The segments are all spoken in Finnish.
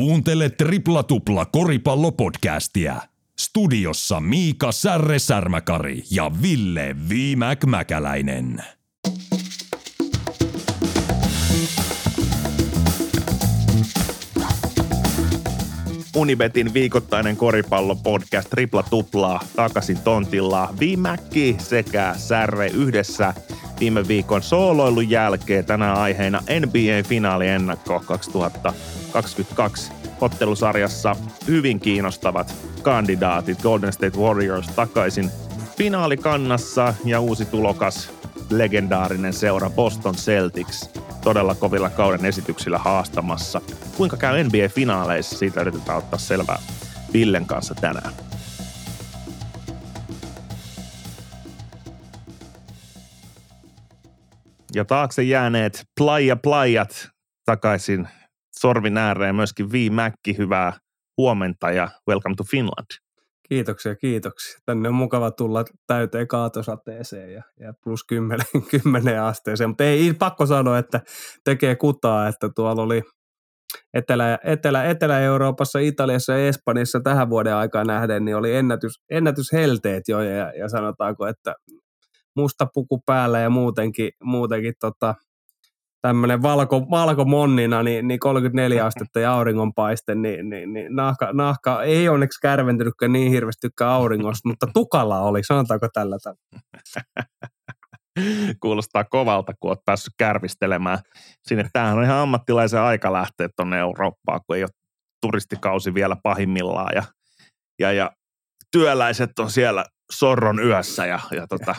Kuuntele Tripla Tupla koripallopodcastia. Studiossa Miika Särre Särmäkari ja Ville Viimäk Mäkäläinen. Unibetin viikoittainen koripallopodcast Tripla Tuplaa takaisin tontilla. Viimäkki sekä Särre yhdessä viime viikon sooloilun jälkeen. Tänään aiheena NBA-finaali ennakko 2022 ottelusarjassa. Hyvin kiinnostavat kandidaatit. Golden State Warriors takaisin finaalikannassa. Ja uusi tulokas legendaarinen seura Boston Celtics todella kovilla kauden esityksillä haastamassa. Kuinka käy NBA-finaaleissa, siitä yritetään ottaa selvää Villen kanssa tänään. Ja taakse jääneet playa playat takaisin sorvin ääreen myöskin Vi Mäkki, hyvää huomenta ja welcome to Finland. Kiitoksia, kiitoksia. Tänne on mukava tulla täyteen kaatosateeseen ja, ja plus 10, 10 asteeseen, mutta ei pakko sanoa, että tekee kutaa, että tuolla oli Etelä, Etelä, Etelä-Euroopassa, Italiassa ja Espanjassa tähän vuoden aikaan nähden, niin oli ennätys, ennätyshelteet jo ja, ja sanotaanko, että musta puku päällä ja muutenkin, muutenkin tota, tämmöinen valko, valkomonnina, niin, niin 34 astetta ja auringonpaiste, niin, niin, niin nahka, nahka, ei onneksi kärventynytkään niin hirveästi tykkää auringosta, mutta tukala oli, sanotaanko tällä tavalla. Kuulostaa kovalta, kun olet päässyt kärvistelemään sinne. Tämähän on ihan ammattilaisen aika lähteä tuonne Eurooppaan, kun ei ole turistikausi vielä pahimmillaan ja, ja, ja työläiset on siellä sorron yössä ja, ja tota,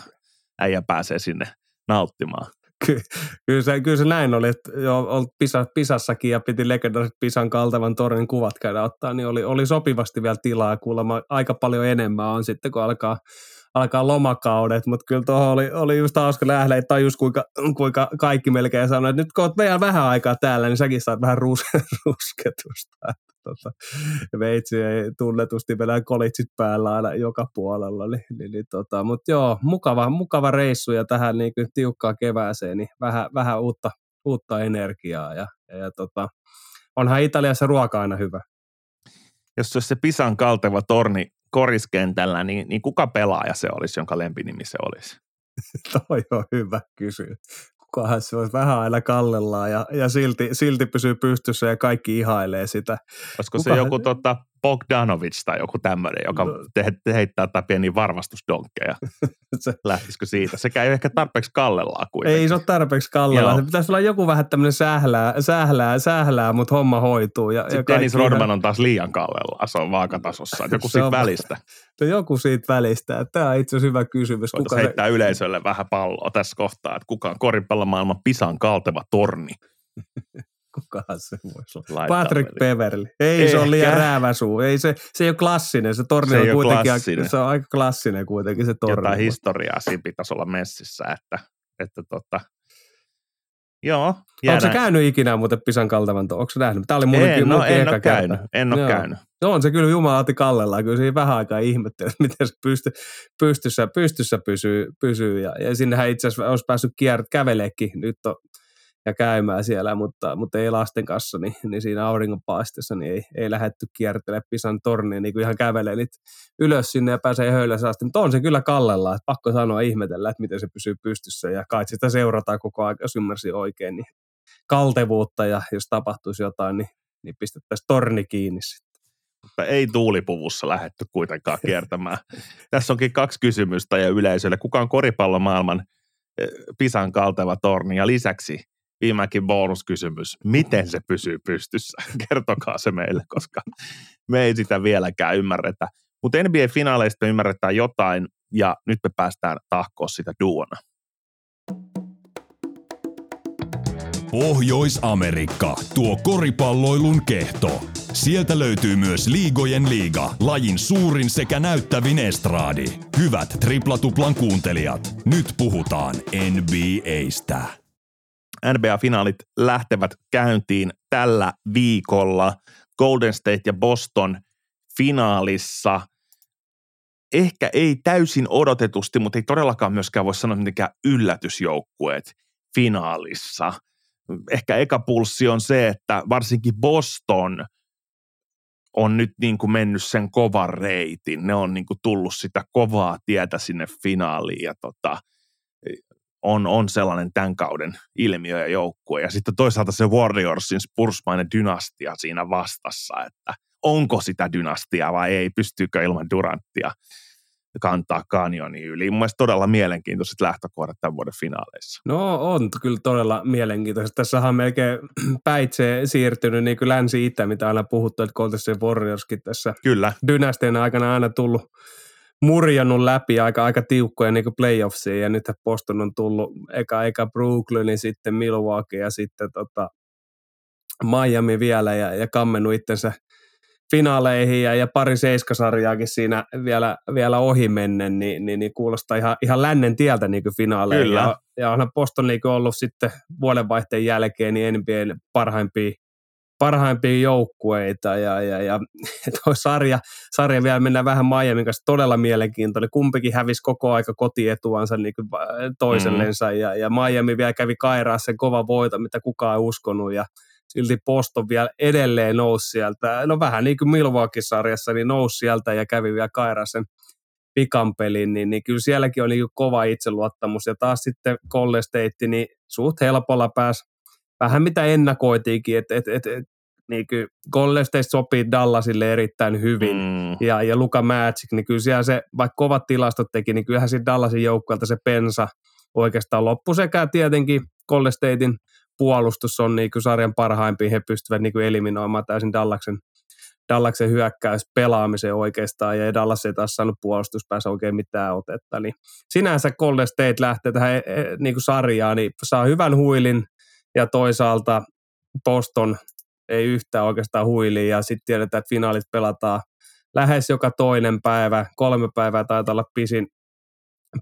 äijä pääsee sinne nauttimaan. Ky- kyllä, se, kyllä se näin oli, että jo Pisa, Pisassakin ja piti legendaariset Pisan kaltavan tornin kuvat käydä ottaa, niin oli, oli sopivasti vielä tilaa kuulemma aika paljon enemmän on sitten, kun alkaa, alkaa lomakaudet, mutta kyllä tuohon oli, oli just hauska lähdä, että tajus kuinka, kuinka kaikki melkein sanoi, että nyt kun olet meidän vähän aikaa täällä, niin säkin saat vähän rus, rusketusta tota, veitsi ei tunnetusti vielä kolitsit päällä aina joka puolella. Niin, niin, niin, tota, Mutta joo, mukava, mukava reissu ja tähän niin kuin tiukkaan kevääseen, niin vähän, vähän uutta, uutta energiaa. Ja, ja, ja tota, onhan Italiassa ruoka aina hyvä. Jos se olisi se Pisan kalteva torni koriskentällä, niin, niin kuka pelaaja se olisi, jonka lempinimi se olisi? Toi on hyvä kysymys kukahan se olisi vähän aina kallellaan ja, ja silti, silti pysyy pystyssä ja kaikki ihailee sitä. Olisiko Kuka... se joku tota, Bogdanovic tai joku tämmöinen, joka no. te, te heittää tai pieni varvastusdonkkeja. se... Lähtisikö siitä? Sekä ei ehkä tarpeeksi kallellaan kuitenkin. Ei se ole tarpeeksi kallellaan. Se pitäisi olla joku vähän tämmöinen sählää, sählää, sählää mutta homma hoituu. Ja, Sitten ja Dennis Rodman on taas liian kallellaan, se on vaakatasossa. Joku siitä on... välistä. No joku siitä välistä. Tämä on itse asiassa hyvä kysymys. Kuka heittää se... yleisölle vähän palloa tässä kohtaa, että kuka on koripallomaailman pisan kalteva torni. Kukahan se voisi olla? Laittaa Patrick. Beverly. Ei, Ehkä. se on liian rääväsuu. Ei se, se ei ole klassinen. Se torni se on kuitenkin klassinen. se on aika klassinen kuitenkin se torni. Jotain historiaa siinä pitäisi olla messissä, että, että tota, Joo. Onko se käynyt ikinä muuten Pisan kaltavan? Onko se nähnyt? Tämä oli mun, en, no, en ole käynyt. En ole käynyt. No on se kyllä jumalauti kallella. Kyllä siinä vähän aikaa ihmetteli, miten se pysty, pystyssä, pystyssä pysyy. pysyy. Ja, ja sinnehän itse asiassa olisi päässyt kiert, käveleekin. Nyt on ja käymään siellä, mutta, mutta ei lasten kanssa, niin, niin siinä auringonpaisteessa niin ei, ei lähdetty kiertelemään Pisan torniin, niin kuin ihan kävelee niitä ylös sinne ja pääsee höylössä asti. Mutta on se kyllä kallella, että pakko sanoa ihmetellä, että miten se pysyy pystyssä ja kai sitä seurataan koko ajan, jos ymmärsin oikein, niin kaltevuutta ja jos tapahtuisi jotain, niin, niin pistettäisiin torni kiinni sitten. Mutta ei tuulipuvussa lähetty kuitenkaan kiertämään. Tässä onkin kaksi kysymystä ja yleisölle. Kuka on koripallomaailman eh, Pisan kalteva torni ja lisäksi viimekin bonuskysymys. Miten se pysyy pystyssä? Kertokaa se meille, koska me ei sitä vieläkään ymmärretä. Mutta NBA-finaaleista ymmärretään jotain ja nyt me päästään tahkoa sitä duona. Pohjois-Amerikka, tuo koripalloilun kehto. Sieltä löytyy myös Liigojen liiga, lajin suurin sekä näyttävin estraadi. Hyvät triplatuplan kuuntelijat, nyt puhutaan NBAstä. NBA-finaalit lähtevät käyntiin tällä viikolla. Golden State ja Boston finaalissa. Ehkä ei täysin odotetusti, mutta ei todellakaan myöskään voi sanoa mitenkään yllätysjoukkueet finaalissa. Ehkä eka pulssi on se, että varsinkin Boston on nyt niin kuin mennyt sen kovan reitin. Ne on niin kuin tullut sitä kovaa tietä sinne finaaliin ja tota, on, on sellainen tämän kauden ilmiö ja joukkue. Ja sitten toisaalta se Warriorsin spursmainen dynastia siinä vastassa, että onko sitä dynastiaa vai ei, pystyykö ilman Duranttia kantaa kanyoni yli. Mun todella mielenkiintoiset lähtökohdat tämän vuoden finaaleissa. No on kyllä todella mielenkiintoista. Tässä on melkein päitse siirtynyt niin kuin länsi-itä, mitä aina puhuttu, että Golden Warriorskin tässä kyllä. dynastian aikana aina tullut murjannut läpi aika, aika tiukkoja niin playoffsia ja nyt Boston on tullut eka, eka Brooklynin, sitten Milwaukee ja sitten tota Miami vielä ja, ja kammennut itsensä finaaleihin ja, ja pari seiskasarjaakin siinä vielä, vielä ohi mennen, niin, niin, niin kuulostaa ihan, ihan lännen tieltä niin finaaleihin. Kyllä. Ja, ja onhan Boston niin ollut sitten vuodenvaihteen jälkeen niin NBAn parhaimpia parhaimpia joukkueita ja, ja, ja tuo sarja, sarja vielä mennään vähän Miamin kanssa todella mielenkiintoinen. Kumpikin hävisi koko aika kotietuansa niin kuin toisellensa mm. ja, ja Miami vielä kävi kairaa sen kova voita, mitä kukaan ei uskonut ja silti Boston vielä edelleen nousi sieltä. No vähän niin kuin Milwaukee-sarjassa, niin nousi sieltä ja kävi vielä kairaa sen pikan pelin, niin, niin kyllä sielläkin on niin kova itseluottamus. Ja taas sitten Golden State, niin suht helpolla pääsi vähän mitä ennakoitiinkin, että et, et, et, niin kyllä Golden State sopii Dallasille erittäin hyvin. Mm. Ja, ja Luka Magic, niin kyllä siellä se, vaikka kovat tilastot teki, niin kyllähän siinä Dallasin joukkueelta se pensa oikeastaan loppu sekä tietenkin Golden Statein puolustus on niin kuin sarjan parhaimpia, he pystyvät niin kuin eliminoimaan täysin Dallaksen, Dallaksen hyökkäys pelaamiseen oikeastaan, ja Dallas ei taas saanut puolustuspäässä oikein mitään otetta. Niin sinänsä Golden State lähtee tähän e, e, niin kuin sarjaan, niin saa hyvän huilin, ja toisaalta Boston ei yhtään oikeastaan huili ja sitten tiedetään, että finaalit pelataan lähes joka toinen päivä, kolme päivää taitaa olla pisin,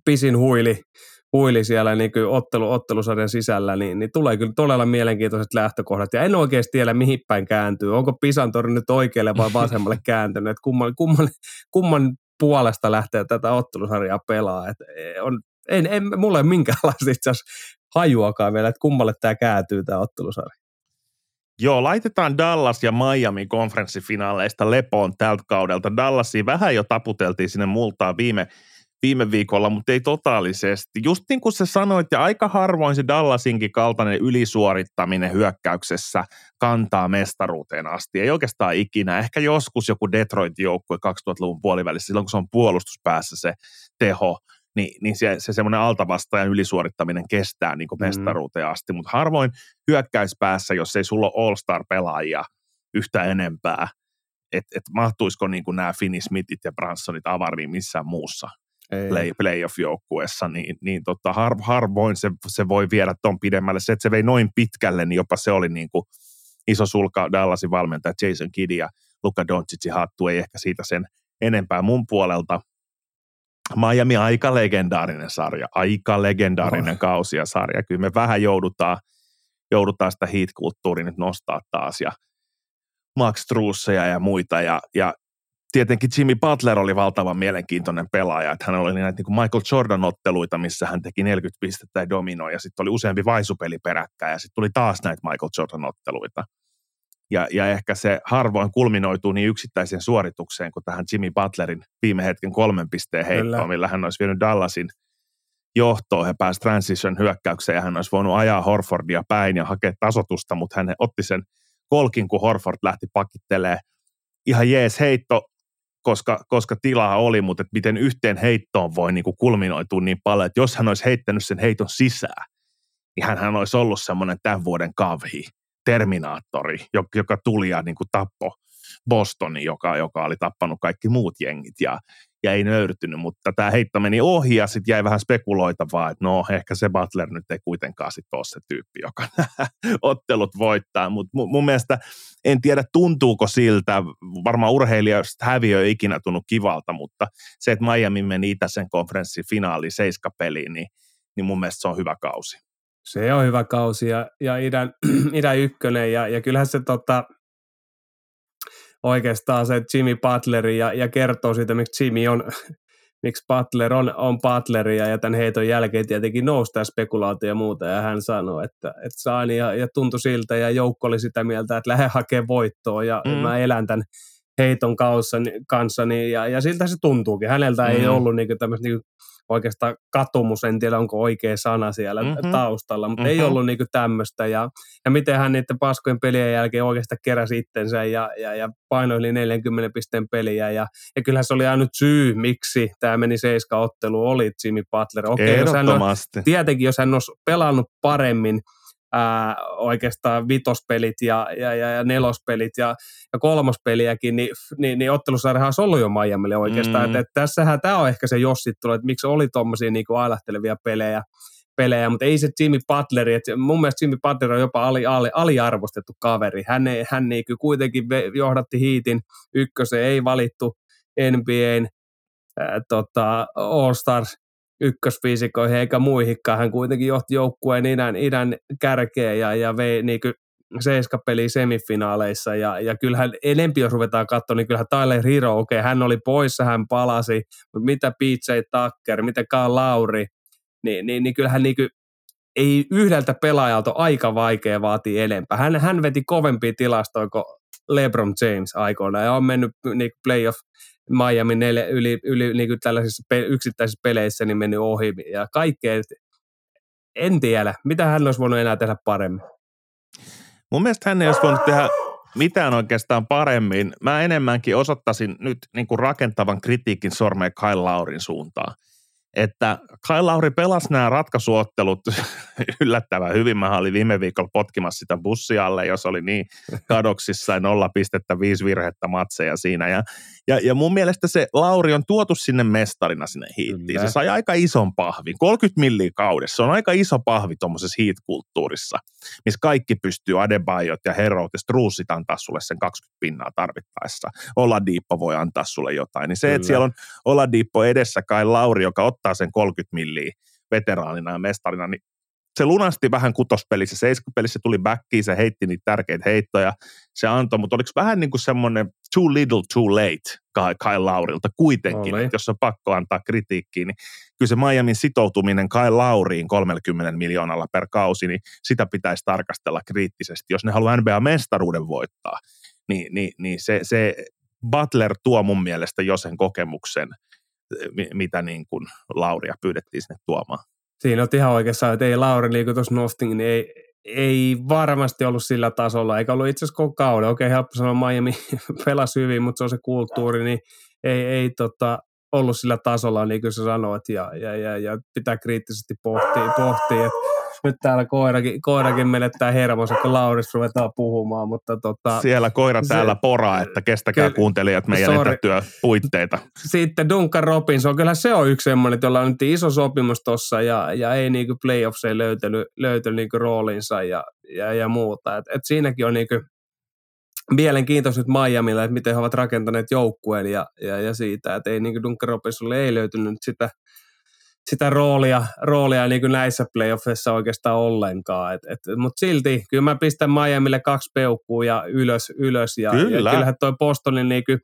pisin huili, huili siellä niin kuin ottelu, ottelusarjan sisällä, niin, niin tulee kyllä todella mielenkiintoiset lähtökohdat. Ja en oikeasti tiedä, mihin päin kääntyy. Onko Pisantori nyt oikealle vai vasemmalle kääntynyt, että kumman, kumman, kumman puolesta lähtee tätä ottelusarjaa pelaa. Et e, on, en, en, mulla ei ole minkäänlaista itse asiassa hajuakaan vielä, että kummalle tämä kääntyy tämä ottelusarja. Joo, laitetaan Dallas ja Miami konferenssifinaaleista lepoon tältä kaudelta. Dallasiin vähän jo taputeltiin sinne multaan viime, viime viikolla, mutta ei totaalisesti. Just niin kuin sä sanoit, ja aika harvoin se Dallasinkin kaltainen ylisuorittaminen hyökkäyksessä kantaa mestaruuteen asti. Ei oikeastaan ikinä. Ehkä joskus joku Detroit-joukkue 2000-luvun puolivälissä, silloin kun se on puolustuspäässä se teho, niin, niin se, se semmoinen altavastaajan ylisuorittaminen kestää niin kuin mm. mestaruuteen asti, mutta harvoin hyökkäyspäässä, jos ei sulla ole all-star-pelaajia yhtä enempää, että et mahtuisiko niin kuin nämä Finney Smithit ja Bransonit avariin missään muussa play, playoff-joukkueessa, niin, niin tota, har, harvoin se, se voi viedä tuon pidemmälle. Se, että se vei noin pitkälle, niin jopa se oli niin kuin iso sulka Dallasin valmentaja Jason Kidd ja Luka Doncicin hattu, ei ehkä siitä sen enempää mun puolelta. Miami aika legendaarinen sarja, aika legendaarinen oh. kausi ja sarja. Kyllä me vähän joudutaan, joudutaan sitä heat-kulttuuria nyt nostaa taas ja Max Trusseja ja muita ja, ja tietenkin Jimmy Butler oli valtavan mielenkiintoinen pelaaja, että hän oli näitä niin kuin Michael Jordan-otteluita, missä hän teki 40 pistettä ja dominoi, ja sitten oli useampi vaisupeli peräkkäin, ja sitten tuli taas näitä Michael Jordan-otteluita ja, ja ehkä se harvoin kulminoituu niin yksittäiseen suoritukseen kuin tähän Jimmy Butlerin viime hetken kolmen pisteen heittoon, millä hän olisi vienyt Dallasin johtoon. He pääsi transition hyökkäykseen ja hän olisi voinut ajaa Horfordia päin ja hakea tasotusta, mutta hän otti sen kolkin, kun Horford lähti pakittelee. Ihan jees heitto, koska, koska tilaa oli, mutta että miten yhteen heittoon voi niin kuin kulminoitua niin paljon, että jos hän olisi heittänyt sen heiton sisään, niin hän olisi ollut semmoinen tämän vuoden kavhi Terminaattori, joka tuli ja niin kuin tappo Bostonin, joka, joka oli tappanut kaikki muut jengit ja, ja ei nöyrtynyt, mutta tämä heitto meni ohi ja sitten jäi vähän spekuloitavaa, että no ehkä se Butler nyt ei kuitenkaan sitten ole se tyyppi, joka ottelut voittaa, mutta mun, mun mielestä en tiedä tuntuuko siltä, varmaan urheilijoista häviö ei ikinä tunnu kivalta, mutta se, että Miami meni itäisen konferenssin finaaliin seiskapeliin, niin, niin mun mielestä se on hyvä kausi. Se on hyvä kausi ja, ja idän, idän ykkönen ja, ja kyllähän se tota, oikeastaan se Jimmy Butleri ja, ja kertoo siitä, miksi Jimmy on, miksi Butler on, on Butleri ja, ja tämän heiton jälkeen tietenkin nousi tämä spekulaatio ja muuta ja hän sanoi, että, että saan ja, ja tuntui siltä ja joukko oli sitä mieltä, että lähde hakemaan voittoa ja mm. mä elän tämän heiton kanssa, kanssa niin, ja, ja siltä se tuntuukin. Häneltä mm. ei ollut niin tämmöistä niin oikeastaan katumus, en tiedä onko oikea sana siellä mm-hmm. taustalla, mutta mm-hmm. ei ollut niinku tämmöistä. Ja, ja miten hän niiden paskojen pelien jälkeen oikeastaan keräsi itsensä ja, ja, ja painoi yli 40 pisteen peliä. Ja, ja kyllähän se oli ainut syy, miksi tämä meni seiska ottelu, oli Jimmy Butler. Okei, jos hän on, tietenkin jos hän olisi pelannut paremmin, ää, oikeastaan vitospelit ja, ja, ja, ja nelospelit ja, ja kolmospeliäkin, niin, niin, niin ottelusarjahan olisi ollut jo Miamille oikeastaan. Mm. Et, et tässähän tämä on ehkä se jossittelu, että miksi oli tuommoisia niin ailahtelevia pelejä, pelejä, mutta ei se Jimmy Butler, että mun mielestä Jimmy Butler on jopa ali, ali, aliarvostettu kaveri. Hän, ei, hän niin kuitenkin johdatti hiitin ykkösen, ei valittu NBAn ää, tota, All-Stars ykkösfiisikoihin eikä muihinkaan. Hän kuitenkin johti joukkueen idän, idän kärkeen ja, ja vei niin seiska peli semifinaaleissa ja, ja kyllähän enempi, jos ruvetaan katsoa, niin kyllähän Tyler Hero, okei, okay, hän oli poissa, hän palasi, mutta mitä PJ Tucker, mitä Kyle Lauri, niin, niin, niin kyllähän niin kuin, ei yhdeltä pelaajalta aika vaikea vaatii enempää. Hän, hän veti kovempia tilastoja kuin LeBron James aikoina ja on mennyt niin playoff Miami neljä, yli, yli niin kuin tällaisissa pe- yksittäisissä peleissä niin mennyt ohi ja kaikkea. En tiedä, mitä hän olisi voinut enää tehdä paremmin. Mun mielestä hän ei olisi voinut tehdä mitään oikeastaan paremmin. Mä enemmänkin osoittaisin nyt niin kuin rakentavan kritiikin sormeen Kyle Laurin suuntaan että Kai Lauri pelasi nämä ratkaisuottelut yllättävän hyvin. Mä olin viime viikolla potkimassa sitä bussialle, jos oli niin kadoksissa ja nolla pistettä, viisi virhettä matseja siinä. Ja, ja, ja mun mielestä se Lauri on tuotu sinne mestarina sinne hiittiin. Se sai aika ison pahvin, 30 milliä kaudessa. Se on aika iso pahvi tuommoisessa hiitkulttuurissa, missä kaikki pystyy Adebayot ja Herot ja Struussit antaa sulle sen 20 pinnaa tarvittaessa. Oladiippo voi antaa sulle jotain. Niin se, Kyllä. että siellä on Oladiippo edessä kai Lauri, joka ottaa sen 30 milliä veteraanina ja mestarina, niin se lunasti vähän kutospelissä, seiskapelissä tuli backiin, se heitti niitä tärkeitä heittoja, se antoi, mutta oliko vähän niin kuin semmoinen too little, too late Kyle Laurilta kuitenkin, Oli. jos on pakko antaa kritiikkiä, niin kyllä se Miamin sitoutuminen Kyle Lauriin 30 miljoonalla per kausi, niin sitä pitäisi tarkastella kriittisesti. Jos ne haluaa NBA-mestaruuden voittaa, niin, niin, niin se, se Butler tuo mun mielestä jo sen kokemuksen, mitä niin kuin Lauria pyydettiin sinne tuomaan. Siinä on ihan oikeassa, että ei Lauri liiku tuossa nosting, niin ei, ei varmasti ollut sillä tasolla, eikä ollut itse asiassa koko kauden. Okei, helppo sanoa, Miami pelasi hyvin, mutta se on se kulttuuri, niin ei, ei tota, ollut sillä tasolla, niin kuin sä sanoit, ja, ja, ja, ja pitää kriittisesti pohtia, pohtia että nyt täällä koirakin, koirakin menettää hermonsa, kun Lauris ruvetaan puhumaan. Mutta tota, Siellä koira se, täällä poraa, että kestäkää ky- kuuntelijat meidän sorry. etätyöpuitteita. Sitten Duncan Robinson, kyllä se on yksi semmoinen, jolla on nyt iso sopimus tuossa ja, ja ei niinku playoffs ei löytänyt, löytänyt niinku roolinsa ja, ja, ja muuta. Et, et siinäkin on niinku, mielenkiintoista nyt Miamilla, että miten he ovat rakentaneet joukkueen ja, ja, ja siitä, että ei niin Duncan Robinsonille ei löytynyt sitä sitä roolia, roolia niin kuin näissä playoffissa oikeastaan ollenkaan. Et, et, Mutta silti, kyllä mä pistän Miamille kaksi peukkua ja ylös. ylös ja, Kyllä. ja kyllähän toi Bostonin niin kuin,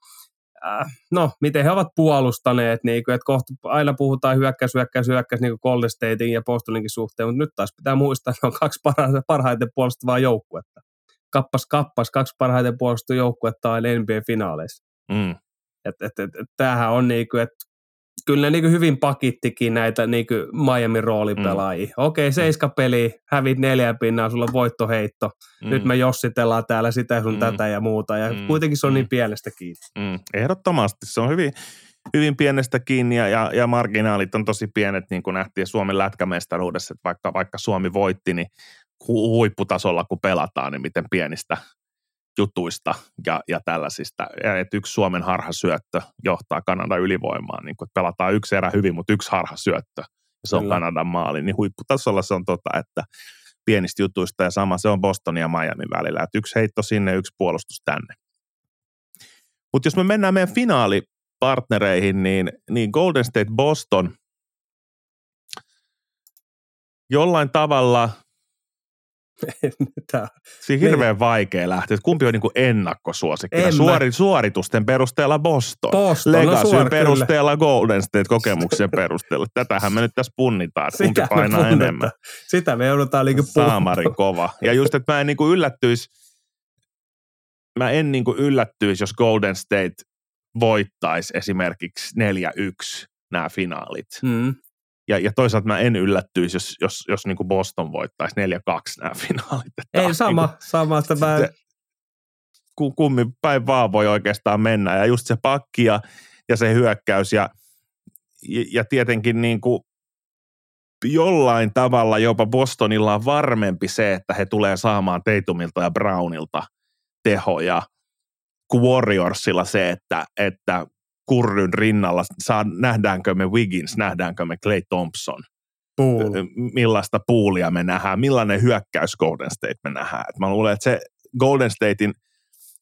äh, no, miten he ovat puolustaneet, niin kuin, että kohta aina puhutaan hyökkäys, hyökkäys, hyökkäys niin kuin Golden Statein ja Bostoninkin suhteen, mutta nyt taas pitää muistaa, että ne on kaksi parha- parhaiten puolustavaa joukkuetta. Kappas, kappas, kaksi parhaiten puolustavaa joukkuetta on NBA-finaaleissa. Mm. Et, et, et, et, tämähän on niin kuin, että kyllä ne niin hyvin pakittikin näitä niin Miami roolipelaajia. Mm. Okei, okay, seiska peli, hävit neljä pinnaa, sulla on voittoheitto. Mm. Nyt me jossitellaan täällä sitä sun mm. tätä ja muuta. Ja mm. kuitenkin se on niin mm. pienestä kiinni. Mm. Ehdottomasti. Se on hyvin, hyvin pienestä kiinni ja, ja, ja marginaalit on tosi pienet, niin kuin nähtiin Suomen lätkämestaruudessa, että vaikka, vaikka Suomi voitti, niin huipputasolla kun pelataan, niin miten pienistä jutuista ja, ja tällaisista. Ja että yksi Suomen harhasyöttö johtaa Kanadan ylivoimaan, niin kun pelataan yksi erä hyvin, mutta yksi harhasyöttö, ja se on Kyllä. Kanadan maali, niin huipputasolla se on tota, että pienistä jutuista ja sama se on Bostonin ja Miami välillä, että yksi heitto sinne, yksi puolustus tänne. Mutta jos me mennään meidän finaalipartnereihin, niin, niin Golden State Boston jollain tavalla – Tämä. Siinä hirveän niin. vaikea lähteä. Kumpi on niin ennakkosuosikkina? Suori, suoritusten perusteella Boston. Boston Legacyn no suor, perusteella kyllä. Golden State kokemuksen perusteella. Tätähän me nyt tässä punnitaan, että kumpi painaa enemmän. Sitä me joudutaan niin Saamarin kova. Ja just, että mä en niin yllättyisi, mä en niin kuin yllättyisi, jos Golden State voittaisi esimerkiksi 4-1 nämä finaalit. Mm. Ja, ja toisaalta mä en yllättyisi, jos, jos, jos niin kuin Boston voittaisi 4-2 nämä finaalit. Että Ei sama, niin kuin, sama että mä... Kummin päin vaan voi oikeastaan mennä. Ja just se pakki ja, ja se hyökkäys ja, ja tietenkin niin kuin jollain tavalla jopa Bostonilla on varmempi se, että he tulee saamaan Teitumilta ja Brownilta tehoja kuin Warriorsilla se, että, että kurryn rinnalla saa, nähdäänkö me Wiggins, nähdäänkö me Clay Thompson. Pool. Millaista puulia me nähdään, millainen hyökkäys Golden State me nähdään. Et mä luulen, että se Golden Statein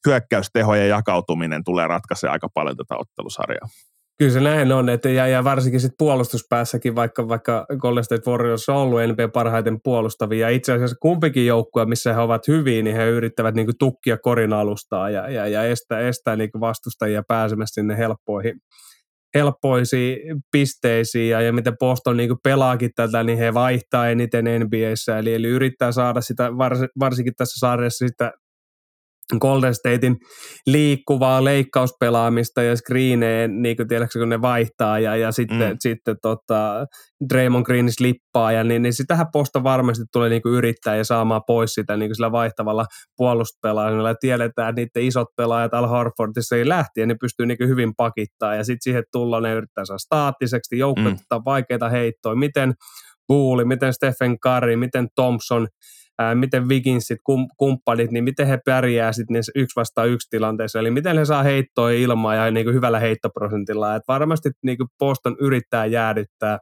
hyökkäystehojen jakautuminen tulee ratkaisemaan aika paljon tätä ottelusarjaa. Kyllä se näin on, että ja, ja varsinkin sit puolustuspäässäkin, vaikka, vaikka Golden State Warriors on ollut NBA parhaiten puolustavia, ja itse asiassa kumpikin joukkue, missä he ovat hyviä, niin he yrittävät niin tukkia korin alustaa ja, ja, ja estää, estää niin vastustajia pääsemästä sinne helppoihin, helppoisiin pisteisiin. Ja, ja miten Boston niin pelaakin tätä, niin he vaihtaa eniten NBAssä, eli, eli yrittää saada sitä vars, varsinkin tässä sarjassa sitä Golden Statein liikkuvaa leikkauspelaamista ja screeneen, niin kuin tiedätkö, kun ne vaihtaa ja, ja sitten, mm. sitten tota, Draymond Green slippaa, ja niin, niin sitähän posta varmasti tulee niin kuin yrittää ja saamaan pois sitä niin kuin sillä vaihtavalla puolustuspelaajalla. Ja tiedetään, että niiden isot pelaajat Al Horfordissa ei lähti ja ne pystyy niin kuin hyvin pakittaa ja sitten siihen tullaan ne yrittää saada staattiseksi, joukkueet mm. vaikeita heittoja, miten Buuli, miten Stephen Curry, miten Thompson – ää, miten Viginsit, kum, kumppanit, niin miten he pärjää sitten yksi vastaan yksi tilanteessa, eli miten he saa heittoa ilmaa ja niin kuin hyvällä heittoprosentilla, että varmasti niin kuin Boston yrittää jäädyttää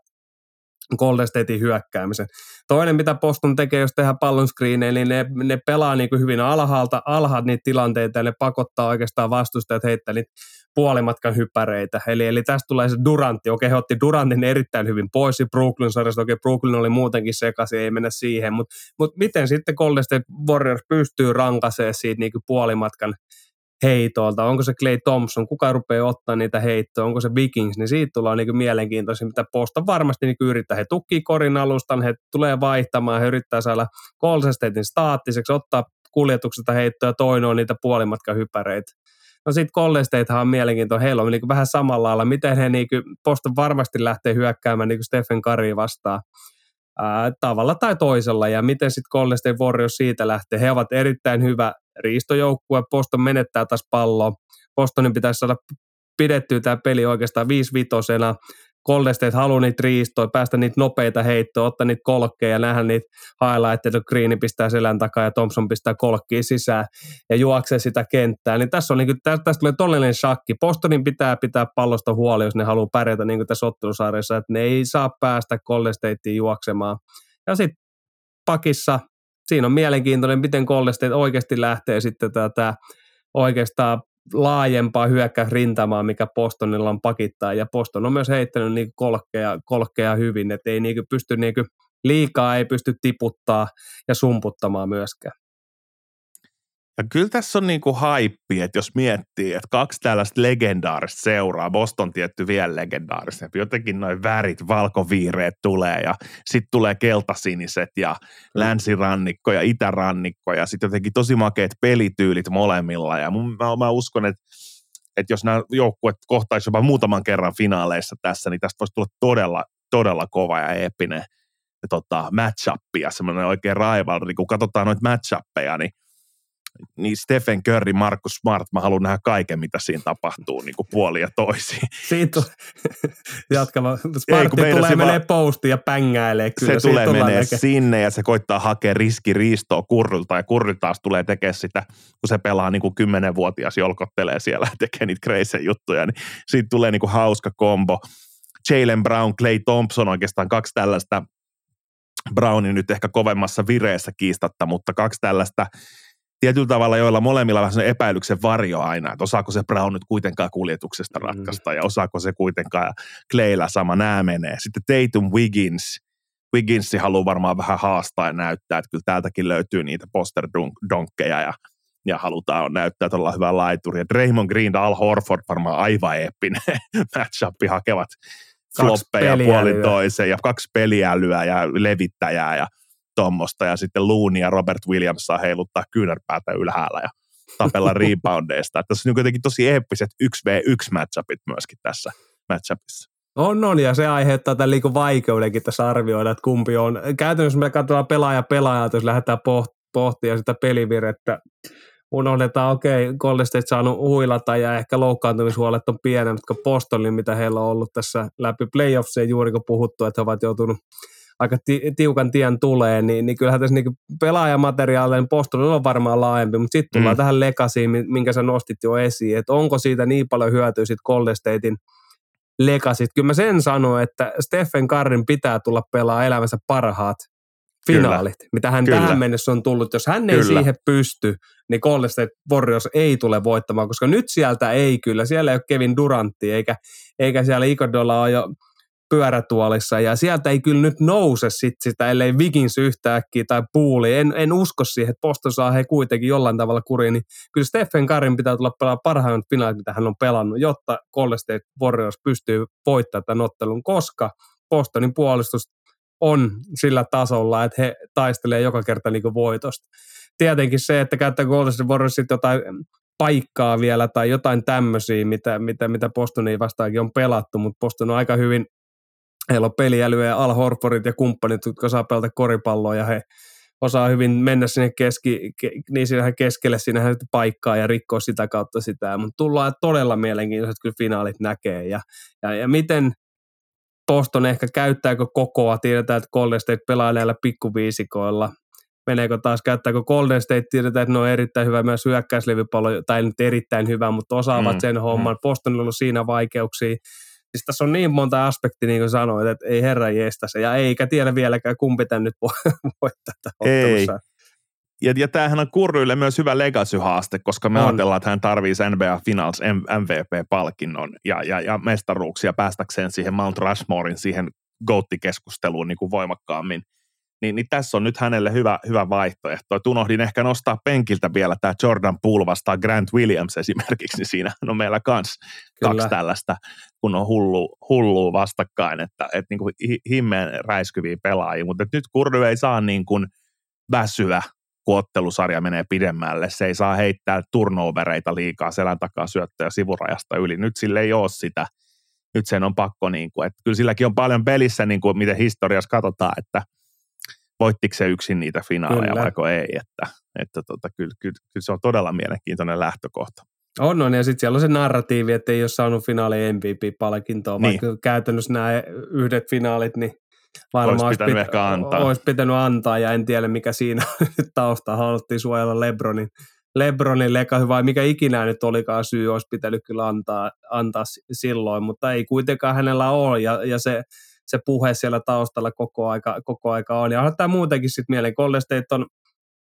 Golden Statein hyökkäämisen. Toinen, mitä Boston tekee, jos tehdään pallon screenejä, niin ne, ne pelaa niin kuin hyvin alhaalta, alhaat niitä tilanteita ja ne pakottaa oikeastaan vastustajat heittää niitä puolimatkan hypäreitä. Eli, eli tästä tulee se Durantti. Okei, he otti Durantin erittäin hyvin pois Brooklyn-sarjasta. Okei, Brooklyn oli muutenkin sekaisin, ei mennä siihen. Mutta mut miten sitten Golden State Warriors pystyy rankasemaan siitä niin kuin puolimatkan heitolta, onko se Clay Thompson, kuka rupeaa ottaa niitä heittoja, onko se Vikings, niin siitä tulee niin mielenkiintoisia, mitä Posta varmasti niin yrittää. He tukkii korin alustan, he tulee vaihtamaan, he yrittää saada Golden Statein staattiseksi, ottaa kuljetuksesta heittoja, toinen on niitä puolimatkahypäreitä. No sitten Golden Statehan on mielenkiintoinen, heillä on niin vähän samalla lailla, miten he niin Posta varmasti lähtee hyökkäämään niin Stephen Curry vastaan ää, tavalla tai toisella, ja miten sitten Golden State Warriors siitä lähtee. He ovat erittäin hyvä riistojoukkue, Boston menettää taas palloa, Bostonin pitäisi saada pidettyä tämä peli oikeastaan 5 vitosena, Golden State haluaa niitä riistoja, päästä niitä nopeita heittoja, ottaa niitä kolkkeja, nähdä niitä highlightteja, että Green pistää selän takaa ja Thompson pistää kolkkiin sisään ja juoksee sitä kenttää. Niin tässä on niin kuin, tästä tulee todellinen shakki. Bostonin pitää pitää pallosta huoli, jos ne haluaa pärjätä niin kuin tässä ottelusarjassa, että ne ei saa päästä Golden Stateen juoksemaan. Ja sitten pakissa, siinä on mielenkiintoinen, miten Golden State oikeasti lähtee sitten tätä oikeastaan laajempaa hyökkäysrintamaa, mikä Postonilla on pakittaa, ja Poston on myös heittänyt niin kolkkeja, kolkkeja hyvin, että ei niin pysty niin liikaa ei pysty tiputtaa ja sumputtamaan myöskään. Ja kyllä tässä on niinku haippi, että jos miettii, että kaksi tällaista legendaarista seuraa, Boston tietty vielä legendaarisempi, jotenkin noin värit, valkoviireet tulee ja sitten tulee keltasiniset ja länsirannikko ja itärannikko ja sitten jotenkin tosi makeat pelityylit molemmilla ja mun, mä, mä uskon, että että jos nämä joukkueet kohtaisivat jopa muutaman kerran finaaleissa tässä, niin tästä voisi tulla todella, todella kova ja epinen tota, match-up ja semmoinen oikein rivalry. Kun katsotaan noita match niin niin Stephen Curry, Markus Smart, mä haluan nähdä kaiken, mitä siinä tapahtuu niin kuin puoli ja toisiin. Siitä jatkava. Smartti tulee menee posti ja pängäilee. Kyllä, se tulee menee näkee. sinne ja se koittaa hakea riskiriistoa kurrulta ja kurri taas tulee tekemään sitä, kun se pelaa niin kuin kymmenenvuotias, jolkottelee siellä ja tekee niitä crazy juttuja, niin siitä tulee niin kuin hauska kombo. Jalen Brown, Clay Thompson oikeastaan kaksi tällaista Brownin nyt ehkä kovemmassa vireessä kiistatta, mutta kaksi tällaista tietyllä tavalla, joilla molemmilla on epäilyksen varjo aina, että osaako se Brown nyt kuitenkaan kuljetuksesta mm. ratkaista mm. ja osaako se kuitenkaan Claylla sama, nämä menee. Sitten Tatum Wiggins, Wigginsi haluaa varmaan vähän haastaa ja näyttää, että kyllä täältäkin löytyy niitä poster-donkkeja ja, ja halutaan näyttää, että ollaan hyvä laituri. Ja Draymond Green, Al Horford varmaan aivan eeppinen match hakevat floppeja puolin toiseen ja kaksi peliälyä ja levittäjää ja tuommoista ja sitten Looney ja Robert Williams saa heiluttaa kyynärpäätä ylhäällä ja tapella reboundeista. Tässä on kuitenkin tosi eeppiset 1v1 matchupit myöskin tässä matchupissa. On, on, ja se aiheuttaa tämän liikun vaikeudenkin tässä arvioida, että kumpi on. Käytännössä me katsotaan pelaaja pelaajaa, jos lähdetään pohtia sitä pelivirettä, unohdetaan, okei, okay, Golden State saanut huilata ja ehkä loukkaantumishuolet on pienemmät kuin Bostonilla, mitä heillä on ollut tässä läpi playoffseja juuri kun puhuttu, että he ovat joutunut aika ti- tiukan tien tulee, niin, niin kyllähän tässä niinku pelaajamateriaalinen Bostonilla on varmaan laajempi, mutta sitten tullaan mm. tähän lekasiin, minkä sä nostit jo esiin, että onko siitä niin paljon hyötyä sitten Golden Statein legasit. Kyllä mä sen sanon, että Stephen Karrin pitää tulla pelaa elämänsä parhaat finaalit, Kyllä. mitä hän Kyllä. tähän mennessä on tullut. Jos hän ei kyllä. siihen pysty, niin Golden State Warriors ei tule voittamaan, koska nyt sieltä ei kyllä. Siellä ei ole Kevin Durantti, eikä, eikä siellä Ikodolla ole jo pyörätuolissa, ja sieltä ei kyllä nyt nouse sit sitä, ellei Vikings yhtäkkiä tai puuli. En, en usko siihen, että Boston saa he kuitenkin jollain tavalla kuriin, niin kyllä Stephen Karin pitää tulla pelaa parhaimmat finaalit, mitä hän on pelannut, jotta Golden State Warriors pystyy voittamaan tämän ottelun, koska Bostonin puolustus on sillä tasolla, että he taistelee joka kerta niin voitosta. Tietenkin se, että käyttää Golden State Warriors jotain paikkaa vielä tai jotain tämmöisiä, mitä, mitä, mitä Bostonin vastaankin on pelattu, mutta Boston on aika hyvin, heillä on peliälyä ja Al Horfordit ja kumppanit, jotka saa pelata koripalloa ja he osaa hyvin mennä sinne keski, ke, niin sinne keskelle sinne paikkaa ja rikkoa sitä kautta sitä, mutta tullaan todella mielenkiintoiset kyllä finaalit näkee ja, ja, ja miten Boston ehkä käyttääkö kokoa, tiedetään, että Golden State pelaa näillä pikkuviisikoilla, meneekö taas, käyttääkö Golden State, tiedetään, että ne on erittäin hyvä myös hyökkäyslevipallo, tai nyt erittäin hyvä, mutta osaavat mm, sen homman. Mm. Boston on ollut siinä vaikeuksia. Siis tässä on niin monta aspektia, niin kuin sanoit, että ei herra jestä se, ja eikä tiedä vieläkään, kumpi tämän nyt voi, voi tätä Ei, ja, ja tämähän on Kurryille myös hyvä legacy-haaste, koska me on. ajatellaan, että hän tarvitsee NBA Finals MVP-palkinnon ja, ja, ja mestaruuksia päästäkseen siihen Mount Rushmorein, siihen GOAT-keskusteluun niin kuin voimakkaammin. Niin, niin tässä on nyt hänelle hyvä, hyvä vaihtoehto. Et unohdin ehkä nostaa penkiltä vielä tämä Jordan Poole vastaan Grant Williams esimerkiksi, niin siinä on meillä kans kaksi tällaista, kun on hullu, hullu vastakkain, että et niin kuin himmeen räiskyviä pelaajia, mutta nyt Kurdy ei saa niin kuin väsyä kun ottelusarja menee pidemmälle. Se ei saa heittää turnovereita liikaa selän takaa syöttöä sivurajasta yli. Nyt sille ei ole sitä. Nyt sen on pakko, niin kuin, että kyllä silläkin on paljon pelissä, niin kuin miten historiassa katsotaan, että voittiko se yksin niitä finaaleja vai ei. Että, että tota, kyllä, kyllä, kyllä, se on todella mielenkiintoinen lähtökohta. On, on, ja sitten siellä on se narratiivi, että ei ole saanut finaali MVP-palkintoa, niin. vaikka käytännössä nämä yhdet finaalit, niin varmaan olisi pitänyt, pitä, ehkä antaa. Olisi pitänyt antaa ja en tiedä mikä siinä tausta haluttiin suojella Lebronin, Lebronin leka vai mikä ikinä nyt olikaan syy, olisi pitänyt kyllä antaa, antaa silloin, mutta ei kuitenkaan hänellä ole ja, ja se, se puhe siellä taustalla koko aika, koko aika on. Ja tämä muutenkin sitten mieleen, Golden State on